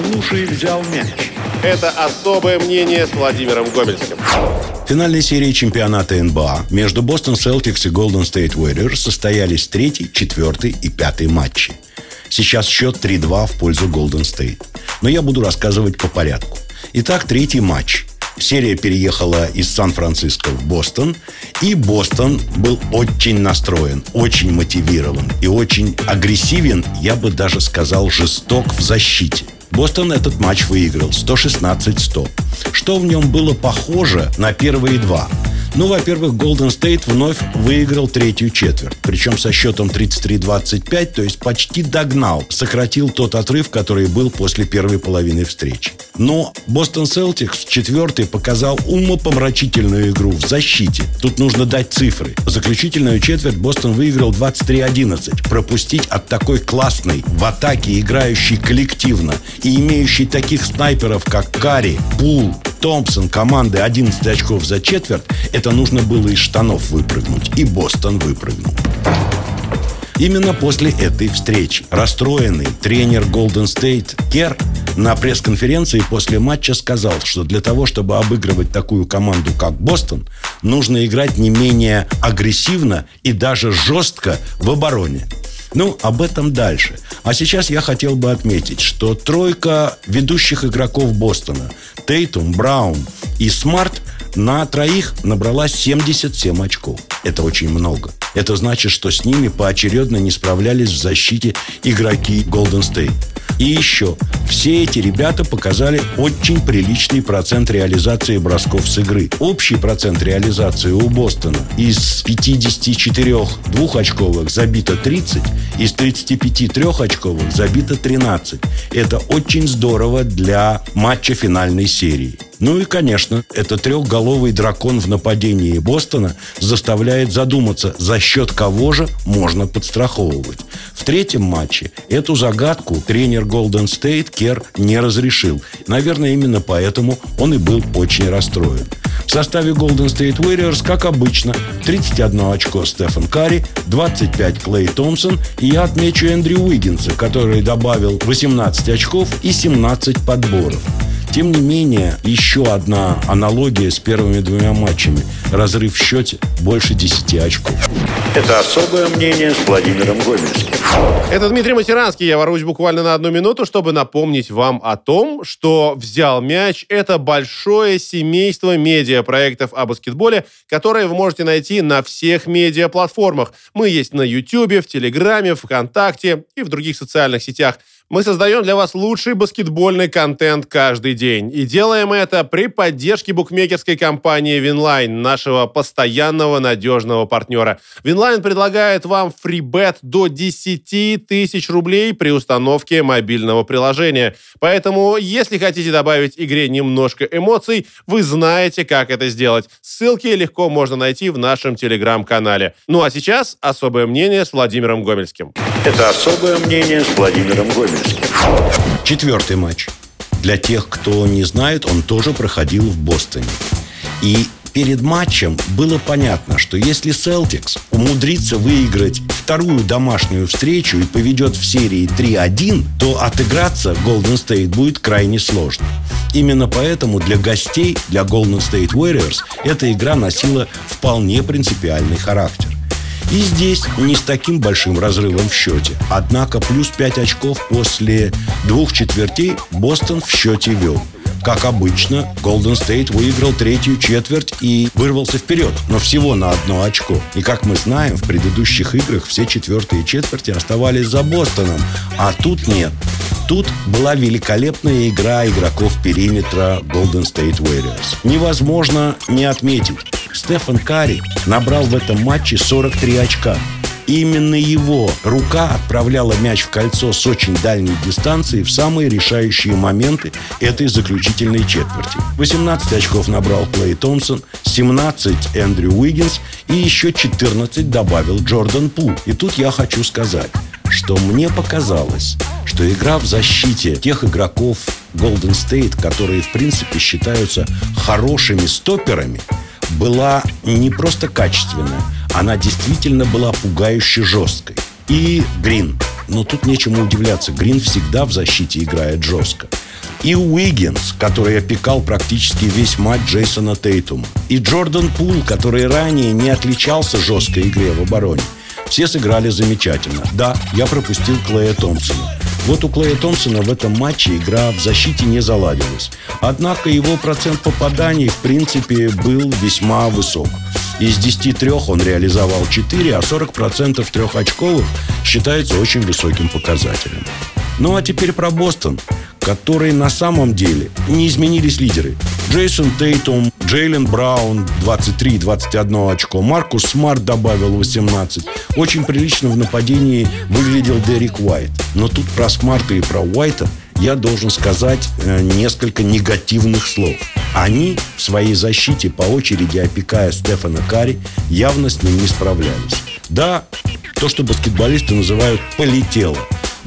Слушай, взял мяч. Это особое мнение с Владимиром Гомельским. В финальной серии чемпионата НБА между Бостон Селтикс и Голден Стейт Уорриорз состоялись третий, четвертый и пятый матчи. Сейчас счет 3-2 в пользу Голден Стейт. Но я буду рассказывать по порядку. Итак, третий матч. Серия переехала из Сан-Франциско в Бостон, и Бостон был очень настроен, очень мотивирован и очень агрессивен, я бы даже сказал, жесток в защите. Бостон этот матч выиграл 116-100. Что в нем было похоже на первые два – ну, во-первых, Golden State вновь выиграл третью четверть. Причем со счетом 33-25, то есть почти догнал. Сократил тот отрыв, который был после первой половины встречи. Но Бостон Селтикс в четвертой показал умопомрачительную игру в защите. Тут нужно дать цифры. Заключительную четверть Бостон выиграл 23-11. Пропустить от такой классной, в атаке играющей коллективно и имеющей таких снайперов, как Карри, Пул, Томпсон команды 11 очков за четверть, это нужно было из штанов выпрыгнуть. И Бостон выпрыгнул. Именно после этой встречи расстроенный тренер Golden State Кер на пресс-конференции после матча сказал, что для того, чтобы обыгрывать такую команду, как Бостон, нужно играть не менее агрессивно и даже жестко в обороне. Ну, об этом дальше. А сейчас я хотел бы отметить, что тройка ведущих игроков Бостона Тейтум, Браун и Смарт на троих набрала 77 очков. Это очень много. Это значит, что с ними поочередно не справлялись в защите игроки Golden State. И еще, все эти ребята показали очень приличный процент реализации бросков с игры. Общий процент реализации у Бостона из 54 двухочковых забито 30, из 35 трехочковых забито 13. Это очень здорово для матча финальной серии. Ну и, конечно, этот трехголовый дракон в нападении Бостона заставляет задуматься, за счет кого же можно подстраховывать. В третьем матче эту загадку тренер Golden State Кер не разрешил. Наверное, именно поэтому он и был очень расстроен. В составе Golden State Warriors, как обычно, 31 очко Стефан Карри, 25 Клей Томпсон и я отмечу Эндрю Уиггинса, который добавил 18 очков и 17 подборов. Тем не менее, еще одна аналогия с первыми двумя матчами. Разрыв в счете больше 10 очков. Это особое мнение с Владимиром Гомельским. Это Дмитрий Матеранский. Я ворвусь буквально на одну минуту, чтобы напомнить вам о том, что «Взял мяч» — это большое семейство медиапроектов о баскетболе, которые вы можете найти на всех медиаплатформах. Мы есть на YouTube, в Телеграме, ВКонтакте и в других социальных сетях – мы создаем для вас лучший баскетбольный контент каждый день. И делаем это при поддержке букмекерской компании Winline, нашего постоянного надежного партнера. Winline предлагает вам фрибет до 10 тысяч рублей при установке мобильного приложения. Поэтому, если хотите добавить игре немножко эмоций, вы знаете, как это сделать. Ссылки легко можно найти в нашем телеграм-канале. Ну а сейчас особое мнение с Владимиром Гомельским. Это особое мнение с Владимиром Гомельским. Четвертый матч. Для тех, кто не знает, он тоже проходил в Бостоне. И перед матчем было понятно, что если Celtics умудрится выиграть вторую домашнюю встречу и поведет в серии 3-1, то отыграться Golden State будет крайне сложно. Именно поэтому для гостей, для Golden State Warriors, эта игра носила вполне принципиальный характер. И здесь не с таким большим разрывом в счете. Однако плюс 5 очков после двух четвертей Бостон в счете вел. Как обычно, Golden State выиграл третью четверть и вырвался вперед, но всего на одно очко. И как мы знаем, в предыдущих играх все четвертые четверти оставались за Бостоном, а тут нет. Тут была великолепная игра игроков периметра Golden State Warriors. Невозможно не отметить, Стефан Карри набрал в этом матче 43 очка. Именно его рука отправляла мяч в кольцо с очень дальней дистанции в самые решающие моменты этой заключительной четверти. 18 очков набрал Клей Томпсон, 17 Эндрю Уиггинс и еще 14 добавил Джордан Пу. И тут я хочу сказать, что мне показалось, что игра в защите тех игроков Golden State, которые в принципе считаются хорошими стоперами, была не просто качественная, она действительно была пугающе жесткой. И Грин, но тут нечему удивляться. Грин всегда в защите играет жестко. И Уиггинс, который опекал практически весь матч Джейсона Тейтума. И Джордан Пул, который ранее не отличался жесткой игре в обороне. Все сыграли замечательно. Да, я пропустил Клея Томпсона. Вот у Клея Томпсона в этом матче игра в защите не заладилась. Однако его процент попаданий, в принципе, был весьма высок. Из 10 трех он реализовал 4, а 40% трехочковых считается очень высоким показателем. Ну а теперь про Бостон которые на самом деле не изменились лидеры. Джейсон Тейтум, Джейлен Браун 23-21 очко, Маркус Смарт добавил 18. Очень прилично в нападении выглядел Дерек Уайт. Но тут про Смарта и про Уайта я должен сказать э, несколько негативных слов. Они в своей защите по очереди опекая Стефана Карри явно с ним не справлялись. Да, то, что баскетболисты называют «полетело»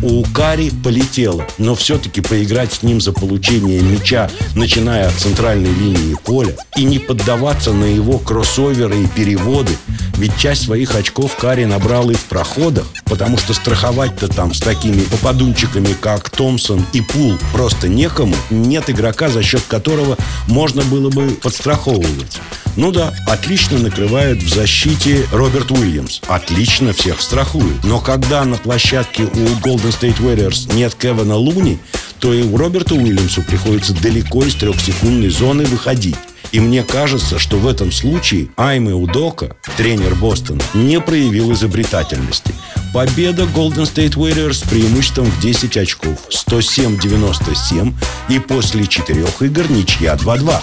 у Кари полетело. Но все-таки поиграть с ним за получение мяча, начиная от центральной линии поля, и не поддаваться на его кроссоверы и переводы, ведь часть своих очков Кари набрал и в проходах, потому что страховать-то там с такими попадунчиками, как Томпсон и Пул, просто некому. Нет игрока, за счет которого можно было бы подстраховывать. Ну да, отлично накрывает в защите Роберт Уильямс. Отлично всех страхует. Но когда на площадке у Golden State Warriors нет Кевина Луни, то и у Роберта Уильямсу приходится далеко из трехсекундной зоны выходить. И мне кажется, что в этом случае Айме Удока, тренер Бостона, не проявил изобретательности. Победа Golden State Warriors с преимуществом в 10 очков. 107-97 и после четырех игр ничья 2-2.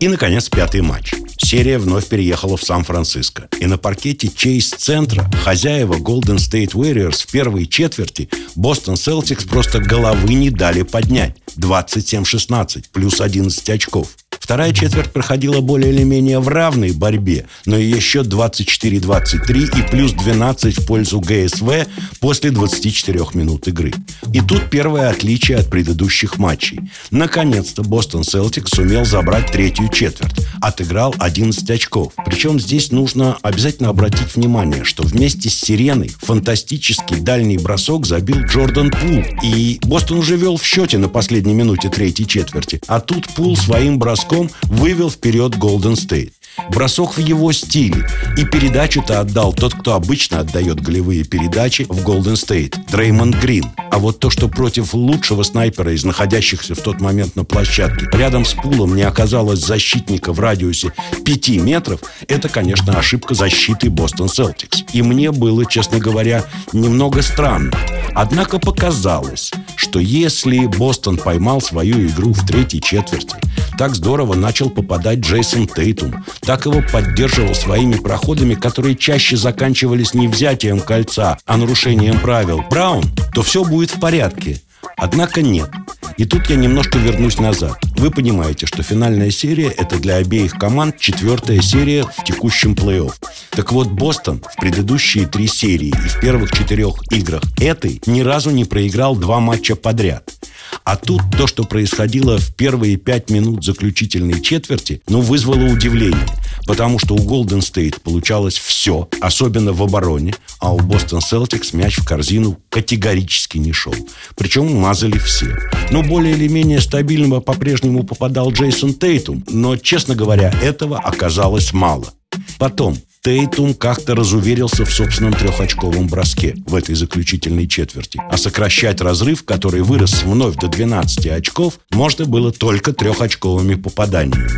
И, наконец, пятый матч. Серия вновь переехала в Сан-Франциско. И на паркете Чейз-центра хозяева Golden State Warriors в первой четверти Бостон Селтикс просто головы не дали поднять. 27-16, плюс 11 очков. Вторая четверть проходила более или менее в равной борьбе, но ее счет 24-23 и плюс 12 в пользу ГСВ после 24 минут игры. И тут первое отличие от предыдущих матчей. Наконец-то Бостон Селтик сумел забрать третью четверть. Отыграл 11 очков. Причем здесь нужно обязательно обратить внимание, что вместе с Сиреной фантастический дальний бросок забил Джордан Пул. И Бостон уже вел в счете на последней минуте третьей четверти. А тут Пул своим броском вывел вперед Голден Стейт. Бросок в его стиле. И передачу-то отдал тот, кто обычно отдает голевые передачи в Голден Стейт. Дреймонд Грин. А вот то, что против лучшего снайпера из находящихся в тот момент на площадке рядом с пулом не оказалось защитника в радиусе 5 метров, это, конечно, ошибка защиты Бостон Селтикс. И мне было, честно говоря, немного странно. Однако показалось, что если Бостон поймал свою игру в третьей четверти, так здорово начал попадать Джейсон Тейтум, так его поддерживал своими проходами, которые чаще заканчивались не взятием кольца, а нарушением правил Браун, то все будет в порядке. Однако нет. И тут я немножко вернусь назад. Вы понимаете, что финальная серия – это для обеих команд четвертая серия в текущем плей-офф. Так вот, Бостон в предыдущие три серии и в первых четырех играх этой ни разу не проиграл два матча подряд. А тут то, что происходило в первые пять минут заключительной четверти, ну, вызвало удивление. Потому что у Golden State получалось все, особенно в обороне, а у Бостон Celtics мяч в корзину категорически не шел. Причем мазали все. Но более или менее стабильного по-прежнему попадал Джейсон Тейтум, но, честно говоря, этого оказалось мало. Потом, Тейтум как-то разуверился в собственном трехочковом броске в этой заключительной четверти. А сокращать разрыв, который вырос вновь до 12 очков, можно было только трехочковыми попаданиями.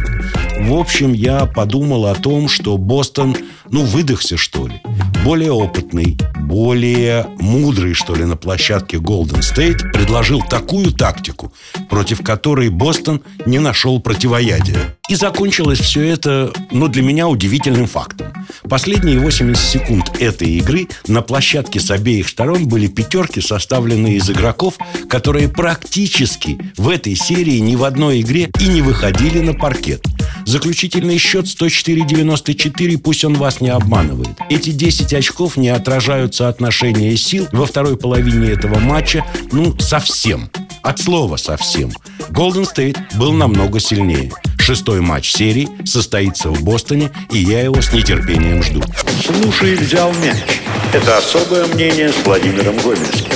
В общем, я подумал о том, что Бостон, ну, выдохся, что ли. Более опытный, более мудрый, что ли, на площадке Golden State предложил такую тактику, против которой Бостон не нашел противоядия. И закончилось все это, ну, для меня удивительным фактом. Последние 80 секунд этой игры на площадке с обеих сторон были пятерки, составленные из игроков, которые практически в этой серии ни в одной игре и не выходили на паркет. Заключительный счет 104-94, пусть он вас не обманывает. Эти 10 очков не отражают соотношение сил во второй половине этого матча, ну, совсем. От слова совсем. Golden State был намного сильнее. Шестой матч серии состоится в Бостоне, и я его с нетерпением жду. Слушай, взял мяч. Это особое мнение с Владимиром Гомельским.